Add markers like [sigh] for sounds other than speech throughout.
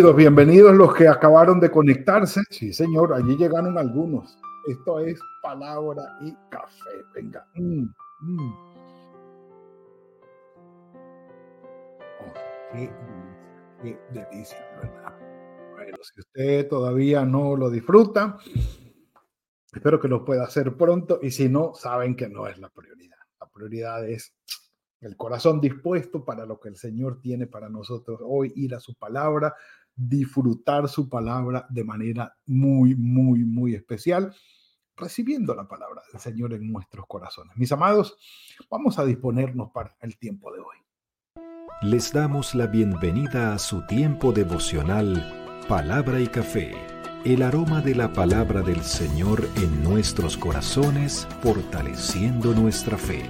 Bienvenidos los que acabaron de conectarse. Sí, señor, allí llegaron algunos. Esto es palabra y café. Venga. Mm, mm. Oh, qué, qué delicia, ¿verdad? Bueno, si usted todavía no lo disfruta, espero que lo pueda hacer pronto. Y si no, saben que no es la prioridad. La prioridad es el corazón dispuesto para lo que el Señor tiene para nosotros hoy, ir a su palabra, disfrutar su palabra de manera muy, muy, muy especial, recibiendo la palabra del Señor en nuestros corazones. Mis amados, vamos a disponernos para el tiempo de hoy. Les damos la bienvenida a su tiempo devocional, palabra y café, el aroma de la palabra del Señor en nuestros corazones, fortaleciendo nuestra fe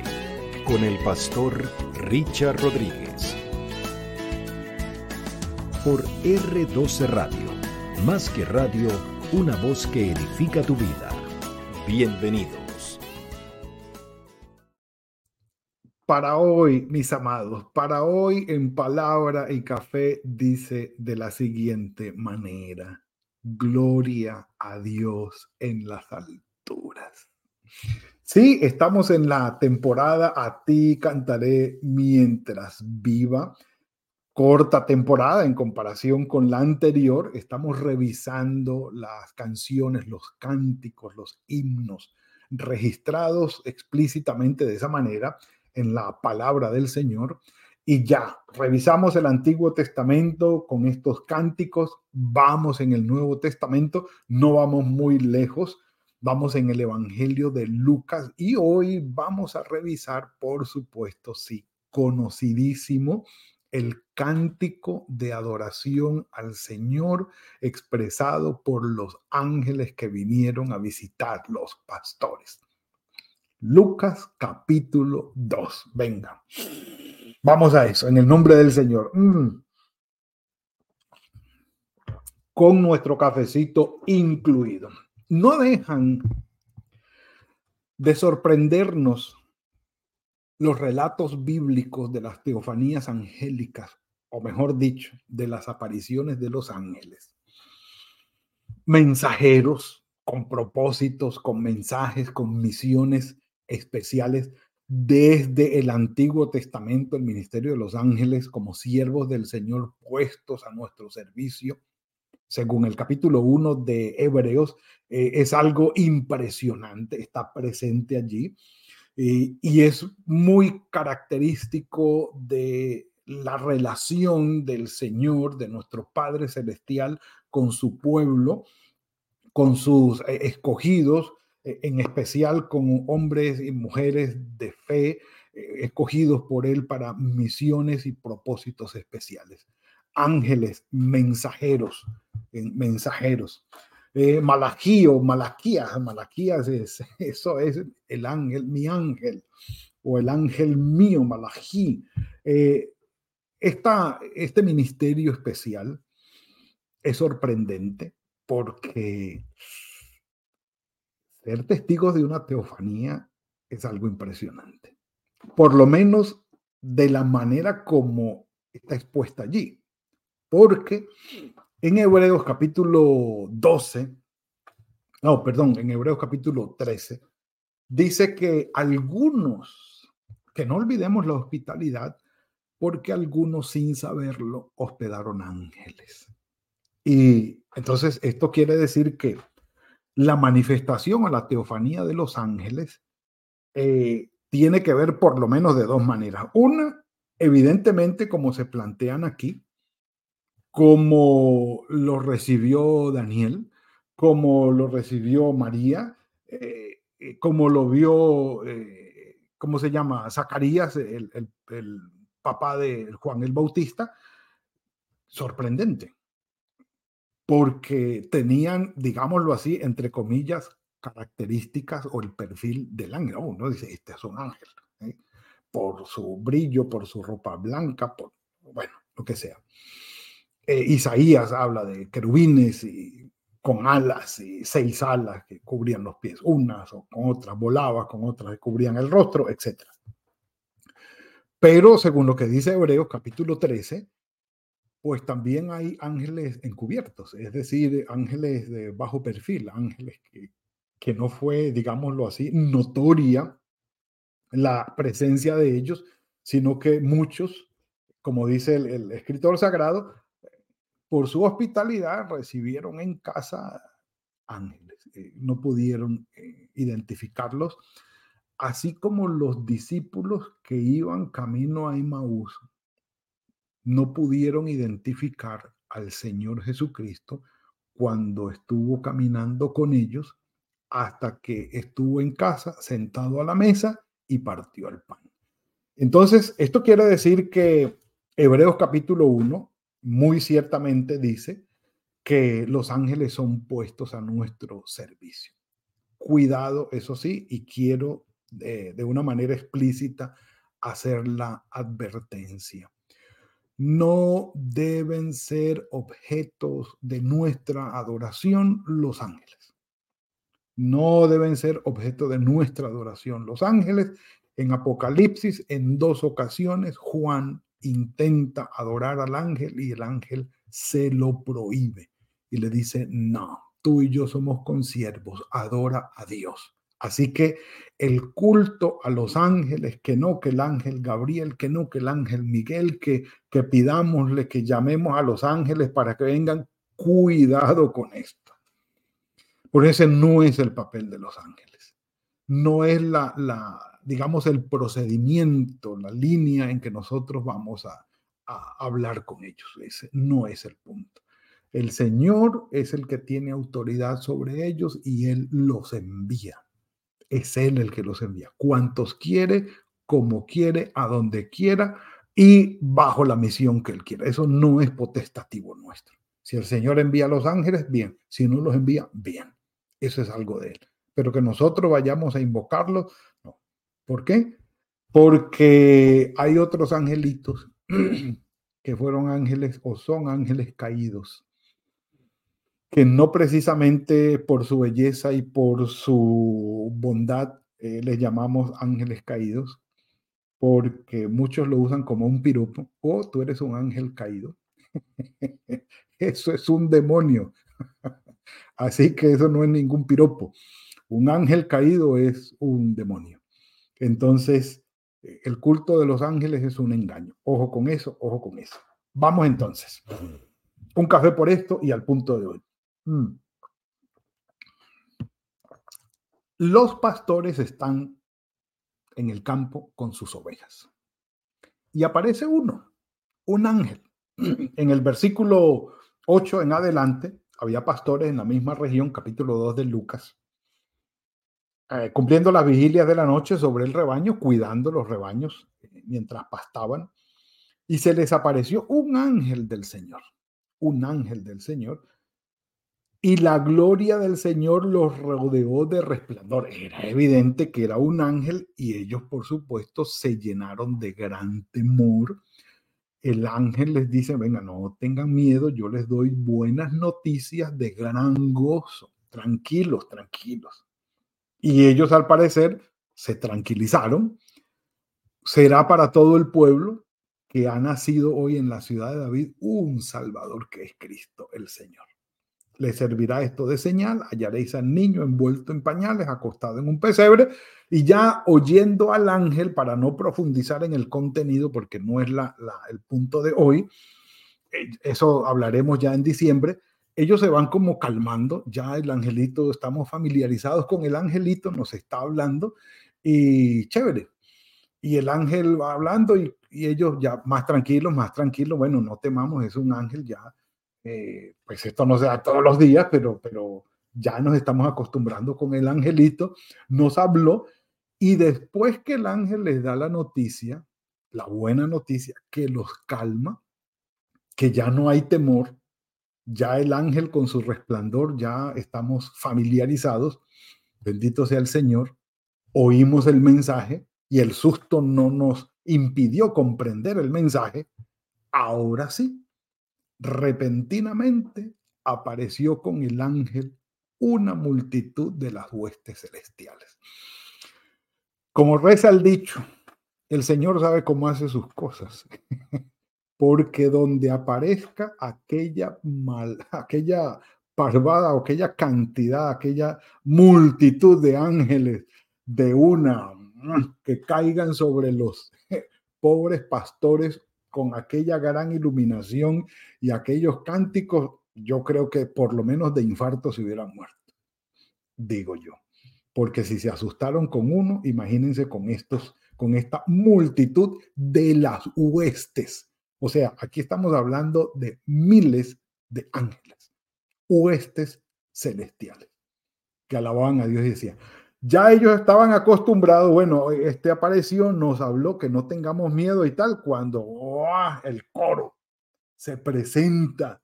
con el pastor Richard Rodríguez. Por R12 Radio, más que radio, una voz que edifica tu vida. Bienvenidos. Para hoy, mis amados, para hoy en palabra y café dice de la siguiente manera, gloria a Dios en las alturas. Sí, estamos en la temporada A ti cantaré mientras viva. Corta temporada en comparación con la anterior. Estamos revisando las canciones, los cánticos, los himnos registrados explícitamente de esa manera en la palabra del Señor. Y ya, revisamos el Antiguo Testamento con estos cánticos, vamos en el Nuevo Testamento, no vamos muy lejos Vamos en el Evangelio de Lucas y hoy vamos a revisar, por supuesto, sí, conocidísimo, el cántico de adoración al Señor expresado por los ángeles que vinieron a visitar los pastores. Lucas capítulo 2. Venga. Vamos a eso, en el nombre del Señor. Mm. Con nuestro cafecito incluido no dejan de sorprendernos los relatos bíblicos de las teofanías angélicas, o mejor dicho, de las apariciones de los ángeles. Mensajeros con propósitos, con mensajes, con misiones especiales desde el Antiguo Testamento, el ministerio de los ángeles como siervos del Señor puestos a nuestro servicio según el capítulo 1 de Hebreos, eh, es algo impresionante, está presente allí y es muy característico de la relación del Señor, de nuestro Padre Celestial con su pueblo, con sus eh, escogidos, eh, en especial con hombres y mujeres de fe, escogidos por Él para misiones y propósitos especiales ángeles mensajeros, mensajeros. Eh, Malaquío, Malaquías, Malaquías es, [laughs] eso es el ángel, mi ángel, o el ángel mío, Malaquí. Eh, este ministerio especial es sorprendente porque ser testigos de una teofanía es algo impresionante. Por lo menos de la manera como está expuesta allí. Porque en Hebreos capítulo 12, no, perdón, en Hebreos capítulo 13, dice que algunos, que no olvidemos la hospitalidad, porque algunos sin saberlo hospedaron ángeles. Y entonces esto quiere decir que la manifestación a la teofanía de los ángeles eh, tiene que ver por lo menos de dos maneras. Una, evidentemente, como se plantean aquí, como lo recibió Daniel, como lo recibió María, eh, eh, como lo vio, eh, ¿cómo se llama? Zacarías, el, papá de Juan el Bautista, sorprendente, porque tenían, digámoslo así, entre comillas, características o el perfil del ángel. Oh, uno dice, este es un ángel, por su brillo, por su ropa blanca, por, bueno, lo que sea. Eh, Isaías habla de querubines y con alas y seis alas que cubrían los pies, unas o con otras volaba, con otras cubrían el rostro, etc. Pero según lo que dice Hebreos capítulo 13, pues también hay ángeles encubiertos, es decir, ángeles de bajo perfil, ángeles que, que no fue, digámoslo así, notoria la presencia de ellos, sino que muchos, como dice el, escritor sagrado, por su hospitalidad recibieron en casa ángeles, eh, no pudieron eh, identificarlos, así como los discípulos que iban camino a Emmaús no pudieron identificar al Señor Jesucristo cuando estuvo caminando con ellos hasta que estuvo en casa sentado a la mesa y partió el pan. Entonces, esto quiere decir que Hebreos capítulo 1 muy ciertamente dice que los ángeles son puestos a nuestro servicio. Cuidado, eso sí, y quiero de, de una manera explícita hacer la advertencia no deben ser objetos de nuestra adoración los ángeles. No deben ser objeto de nuestra adoración los ángeles. En Apocalipsis, en dos ocasiones, Juan intenta adorar al ángel y el ángel se lo prohíbe y le dice, no, tú y yo somos consiervos, adora a Dios. Así que el culto a los ángeles, que no que el ángel Gabriel, que no que el ángel Miguel, que, que pidámosle que llamemos a los ángeles para que vengan, cuidado con esto. Por ese no es el papel de los ángeles. No es la, la digamos, el procedimiento, la línea en que nosotros vamos a, a hablar con ellos. Ese no es el punto. El Señor es el que tiene autoridad sobre ellos y Él los envía es Él el que los envía. Cuantos quiere, como quiere, a donde quiera y bajo la misión que Él quiera. Eso no es potestativo nuestro. Si el Señor envía a los ángeles, bien. Si no los envía, bien. Eso es algo de Él. Pero que nosotros vayamos a invocarlos. ¿Por qué? Porque hay otros angelitos [clears throat] que fueron ángeles o son ángeles caídos que no precisamente por su belleza y por su bondad eh, les llamamos ángeles caídos, porque muchos lo usan como un piropo, o oh, tú eres un ángel caído. [laughs] eso es un demonio. [laughs] Así que eso no es ningún piropo. Un ángel caído es un demonio. Entonces, el culto de los ángeles es un engaño. Ojo con eso, ojo con eso. Vamos entonces. Un café por esto y al punto de hoy. Mm. Los pastores están en el campo con sus ovejas. Y aparece uno, un ángel. En el versículo 8 en adelante, había pastores en la misma región, capítulo 2 de Lucas, eh, cumpliendo las vigilias de la noche sobre el rebaño, cuidando los rebaños eh, mientras pastaban. Y se les apareció un ángel del Señor, un ángel del Señor, y la gloria del Señor los rodeó de resplandor. Era evidente que era un ángel y ellos, por supuesto, se llenaron de gran temor. El ángel les dice, venga, no tengan miedo, yo les doy buenas noticias de gran gozo. Tranquilos, tranquilos. Y ellos, al parecer, se tranquilizaron. Será para todo el pueblo que ha nacido hoy en la ciudad de David un Salvador que es Cristo el Señor le servirá esto de señal, hallaréis al niño envuelto en pañales, acostado en un pesebre, y ya oyendo al ángel, para no profundizar en el contenido, porque no es la, el punto de hoy, eh, eso hablaremos ya en diciembre, ellos se van como calmando, ya el angelito, estamos familiarizados con el angelito, nos está hablando, y chévere. Y el ángel va hablando y, ellos ya más tranquilos, más tranquilos, bueno, no temamos, es un ángel ya eh, pues esto no se da todos los días, pero, pero ya nos estamos acostumbrando con el angelito, nos habló y después que el ángel les da la noticia, la buena noticia, que los calma, que ya no hay temor, ya el ángel con su resplandor, ya estamos familiarizados, bendito sea el Señor, oímos el mensaje y el susto no nos impidió comprender el mensaje, ahora sí, repentinamente apareció con el ángel una multitud de las huestes celestiales. Como reza el dicho, el Señor sabe cómo hace sus cosas. [laughs] porque donde aparezca aquella mal, [laughs] aquella parvada aquella cantidad, aquella multitud de ángeles de una mm, que caigan sobre los [laughs] pobres pastores con aquella gran iluminación y aquellos cánticos, yo creo que por lo menos de infarto se hubieran muerto, digo yo. Porque si se asustaron con uno, imagínense con estos, con esta multitud de las huestes o sea, aquí estamos hablando de miles de ángeles, huestes celestiales, que alababan a Dios y decían, ya ellos estaban acostumbrados, bueno, este apareció, nos habló que no tengamos miedo y tal, cuando el coro se presenta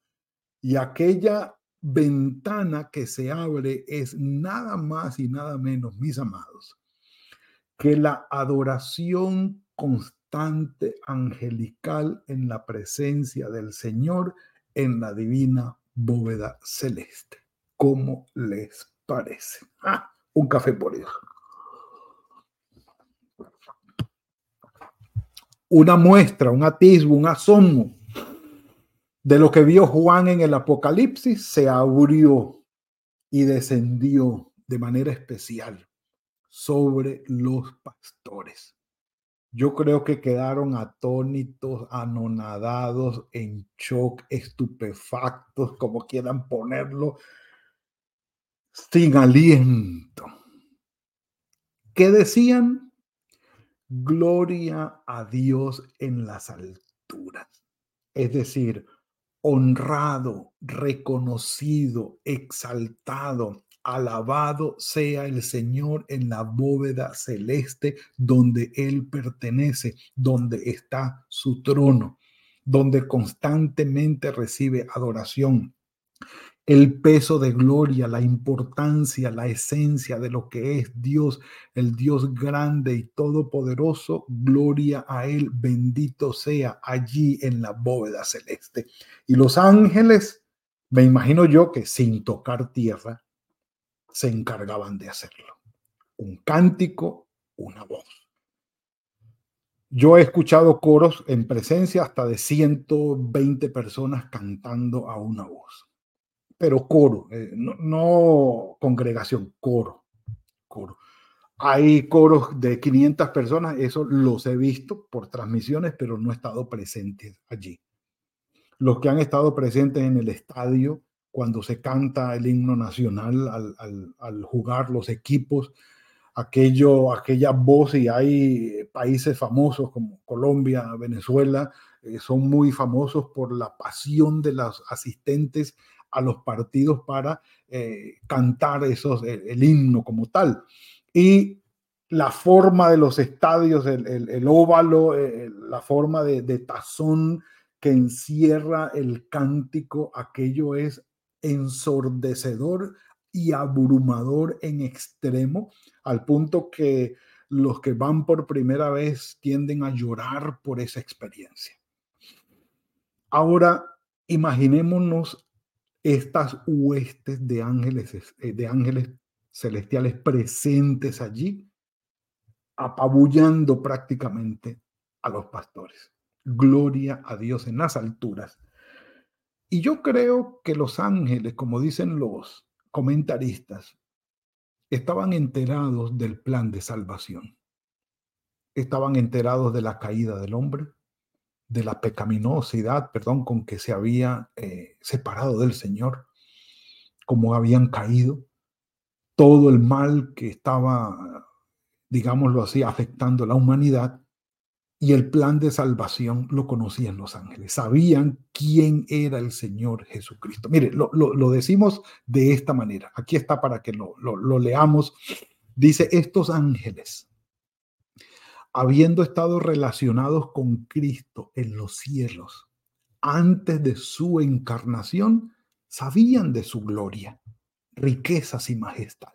y aquella ventana que se abre es nada más y nada menos, mis amados, que la adoración constante angelical en la presencia del Señor en la divina bóveda celeste. ¿Cómo les parece? Ah, un café por eso. Una muestra, un atisbo, un asomo de lo que vio Juan en el Apocalipsis se abrió y descendió de manera especial sobre los pastores. Yo creo que quedaron atónitos, anonadados, en shock, estupefactos, como quieran ponerlo, sin aliento. ¿Qué decían? Gloria a Dios en las alturas. Es decir, honrado, reconocido, exaltado, Alabado sea el Señor en la bóveda celeste donde Él pertenece, donde está su trono, donde constantemente recibe adoración. El peso de gloria, la importancia, la esencia de lo que es Dios, el Dios grande y todopoderoso, gloria a Él, bendito sea allí en la bóveda celeste. Y los ángeles, me imagino yo que sin tocar tierra, se encargaban de hacerlo. Un cántico, una voz. Yo he escuchado coros en presencia hasta de 120 personas cantando a una voz. Pero coro, eh, no, congregación, coro, coro. Hay coros de 500 personas, eso los he visto por transmisiones, pero no he estado presente allí. Los que han estado presentes en el estadio cuando se canta el himno nacional al, jugar los equipos, aquello, aquella voz y hay países famosos como Colombia, Venezuela, eh, son muy famosos por la pasión de los asistentes a los partidos para eh, cantar esos, el, himno como tal. Y la forma de los estadios, el, óvalo, eh, la forma de, tazón que encierra el cántico, aquello es ensordecedor y abrumador en extremo, al punto que los que van por primera vez tienden a llorar por esa experiencia. Ahora, imaginémonos estas huestes de ángeles, eh, de ángeles celestiales presentes allí, apabullando prácticamente a los pastores. Gloria a Dios en las alturas y yo creo que los ángeles, como dicen los comentaristas, estaban enterados del plan de salvación. Estaban enterados de la caída del hombre, de la pecaminosidad, perdón, con que se había eh, separado del Señor, como habían caído, todo el mal que estaba, digámoslo así, afectando a la humanidad y el plan de salvación lo conocían los ángeles, sabían quién era el Señor Jesucristo. Mire, lo, decimos de esta manera, aquí está para que lo, lo leamos. Dice, estos ángeles, habiendo estado relacionados con Cristo en los cielos antes de su encarnación, sabían de su gloria, riquezas y majestad.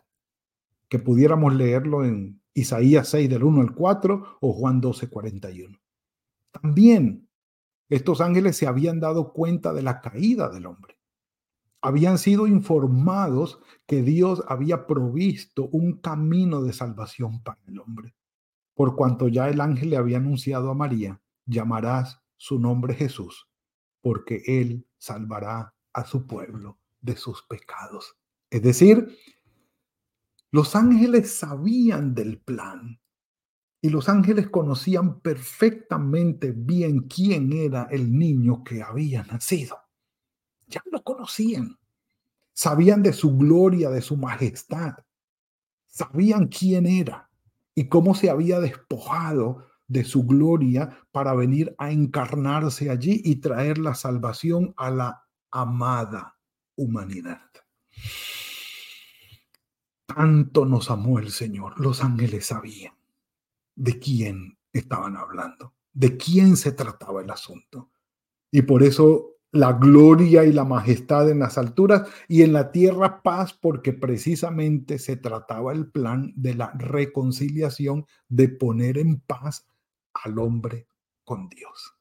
Que pudiéramos leerlo en Isaías 6 del 1 al 4 o Juan 12, 41. También estos ángeles se habían dado cuenta de la caída del hombre. Habían sido informados que Dios había provisto un camino de salvación para el hombre. Por cuanto ya el ángel le había anunciado a María, llamarás su nombre Jesús, porque Él salvará a su pueblo de sus pecados. Es decir, los ángeles sabían del plan y los ángeles conocían perfectamente bien quién era el niño que había nacido. Ya lo conocían. Sabían de su gloria, de su majestad. Sabían quién era y cómo se había despojado de su gloria para venir a encarnarse allí y traer la salvación a la amada humanidad. Tanto nos amó el Señor. Los ángeles sabían de quién estaban hablando, de quién se trataba el asunto. Y por eso la gloria y la majestad en las alturas y en la tierra paz, porque precisamente se trataba el plan de la reconciliación, de poner en paz al hombre con Dios.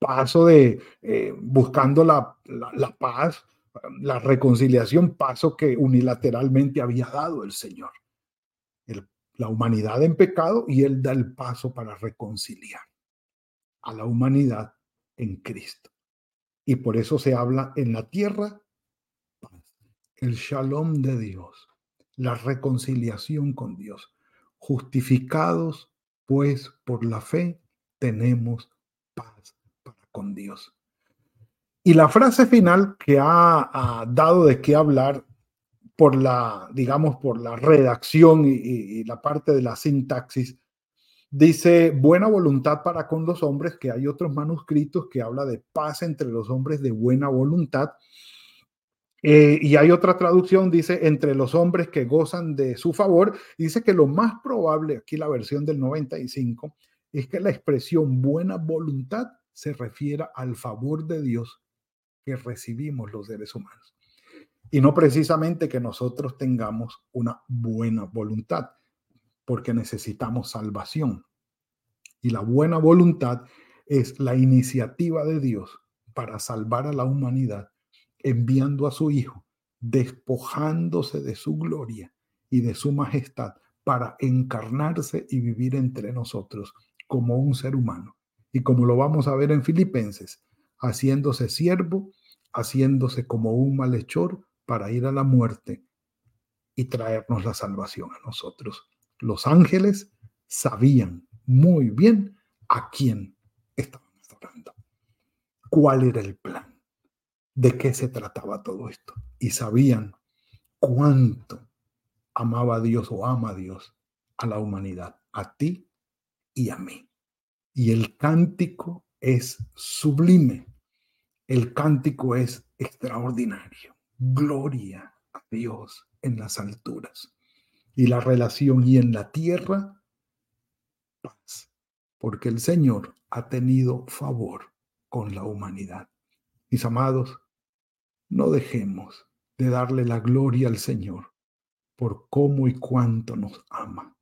Paso de eh, buscando la, la paz, la reconciliación, paso que unilateralmente había dado el Señor. la humanidad en pecado y Él da el paso para reconciliar a la humanidad en Cristo. Y por eso se habla en la tierra el shalom de Dios, la reconciliación con Dios. Justificados, pues, por la fe, tenemos paz para con Dios. Y la frase final que ha, dado de qué hablar por la, digamos, por la redacción y, la parte de la sintaxis, dice buena voluntad para con los hombres, que hay otros manuscritos que habla de paz entre los hombres de buena voluntad. Eh, y hay otra traducción, dice, entre los hombres que gozan de su favor. Dice que lo más probable, aquí la versión del 95, es que la expresión buena voluntad se refiera al favor de Dios que recibimos los seres humanos. Y no precisamente que nosotros tengamos una buena voluntad, porque necesitamos salvación. Y la buena voluntad es la iniciativa de Dios para salvar a la humanidad, enviando a su Hijo, despojándose de su gloria y de su majestad para encarnarse y vivir entre nosotros como un ser humano. Y como lo vamos a ver en Filipenses, haciéndose siervo, haciéndose como un malhechor para ir a la muerte y traernos la salvación a nosotros. Los ángeles sabían muy bien a quién estaban adorando, cuál era el plan, de qué se trataba todo esto. Y sabían cuánto amaba Dios o ama Dios a la humanidad, a ti y a mí. Y el cántico es sublime el cántico es extraordinario. Gloria a Dios en las alturas. Y la relación y en la tierra, paz. Porque el Señor ha tenido favor con la humanidad. Mis amados, no dejemos de darle la gloria al Señor por cómo y cuánto nos ama.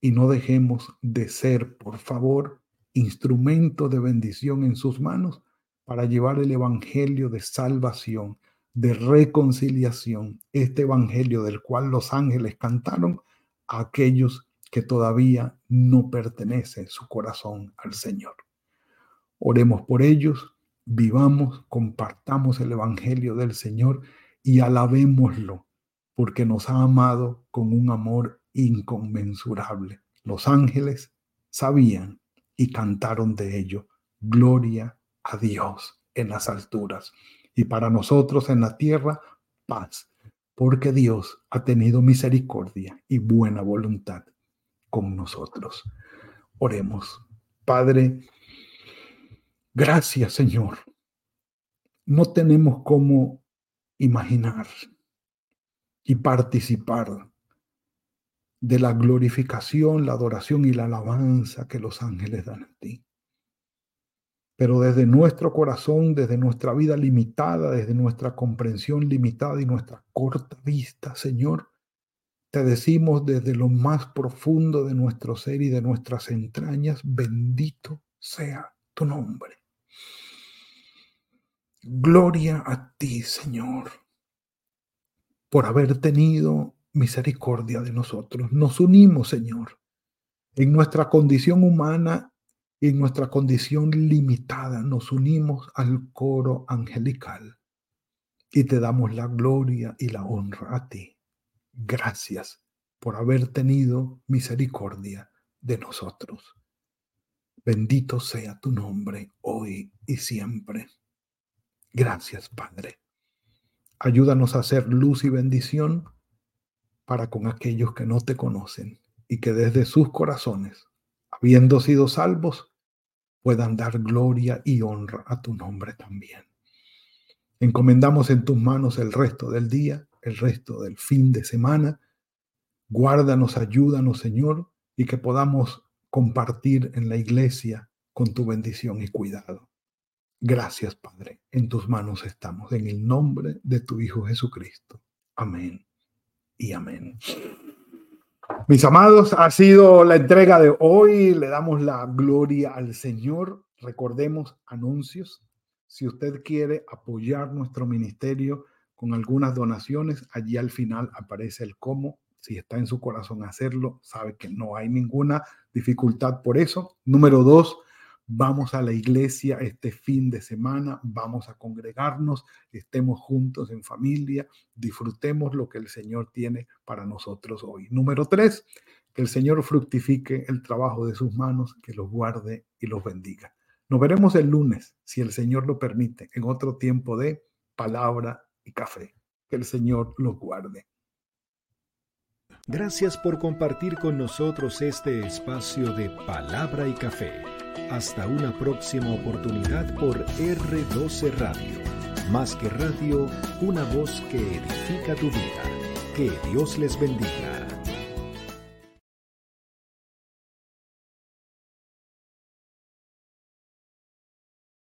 Y no dejemos de ser, por favor, instrumento de bendición en sus manos para llevar el Evangelio de salvación, de reconciliación, este Evangelio del cual los ángeles cantaron a aquellos que todavía no pertenece su corazón al Señor. Oremos por ellos, vivamos, compartamos el Evangelio del Señor y alabémoslo, porque nos ha amado con un amor inconmensurable. Los ángeles sabían y cantaron de ello. Gloria a Dios en las alturas y para nosotros en la tierra paz, porque Dios ha tenido misericordia y buena voluntad con nosotros. Oremos. Padre, gracias Señor. No tenemos cómo imaginar y participar de la glorificación, la adoración y la alabanza que los ángeles dan a ti. Pero desde nuestro corazón, desde nuestra vida limitada, desde nuestra comprensión limitada y nuestra corta vista, Señor, te decimos desde lo más profundo de nuestro ser y de nuestras entrañas, bendito sea tu nombre. Gloria a ti, Señor, por haber tenido misericordia de nosotros. Nos unimos, Señor, en nuestra condición humana y en nuestra condición limitada nos unimos al coro angelical y te damos la gloria y la honra a ti. Gracias por haber tenido misericordia de nosotros. Bendito sea tu nombre hoy y siempre. Gracias, Padre. Ayúdanos a hacer luz y bendición para con aquellos que no te conocen y que desde sus corazones, habiendo sido salvos, puedan dar gloria y honra a tu nombre también. Encomendamos en tus manos el resto del día, el resto del fin de semana. Guárdanos, ayúdanos, Señor, y que podamos compartir en la iglesia con tu bendición y cuidado. Gracias, Padre. En tus manos estamos, en el nombre de tu Hijo Jesucristo. Amén y amén. Mis amados, ha sido la entrega de hoy. Le damos la gloria al Señor. Recordemos anuncios. Si usted quiere apoyar nuestro ministerio con algunas donaciones, allí al final aparece el cómo. Si está en su corazón hacerlo, sabe que no hay ninguna dificultad por eso. Número dos, vamos a la iglesia este fin de semana, vamos a congregarnos, estemos juntos en familia, disfrutemos lo que el Señor tiene para nosotros hoy. Número tres, que el Señor fructifique el trabajo de sus manos, que los guarde y los bendiga. Nos veremos el lunes, si el Señor lo permite, en otro tiempo de palabra y café. Que el Señor los guarde. Gracias por compartir con nosotros este espacio de palabra y café. Hasta una próxima oportunidad por R12 Radio. Más que radio, una voz que edifica tu vida. Que Dios les bendiga.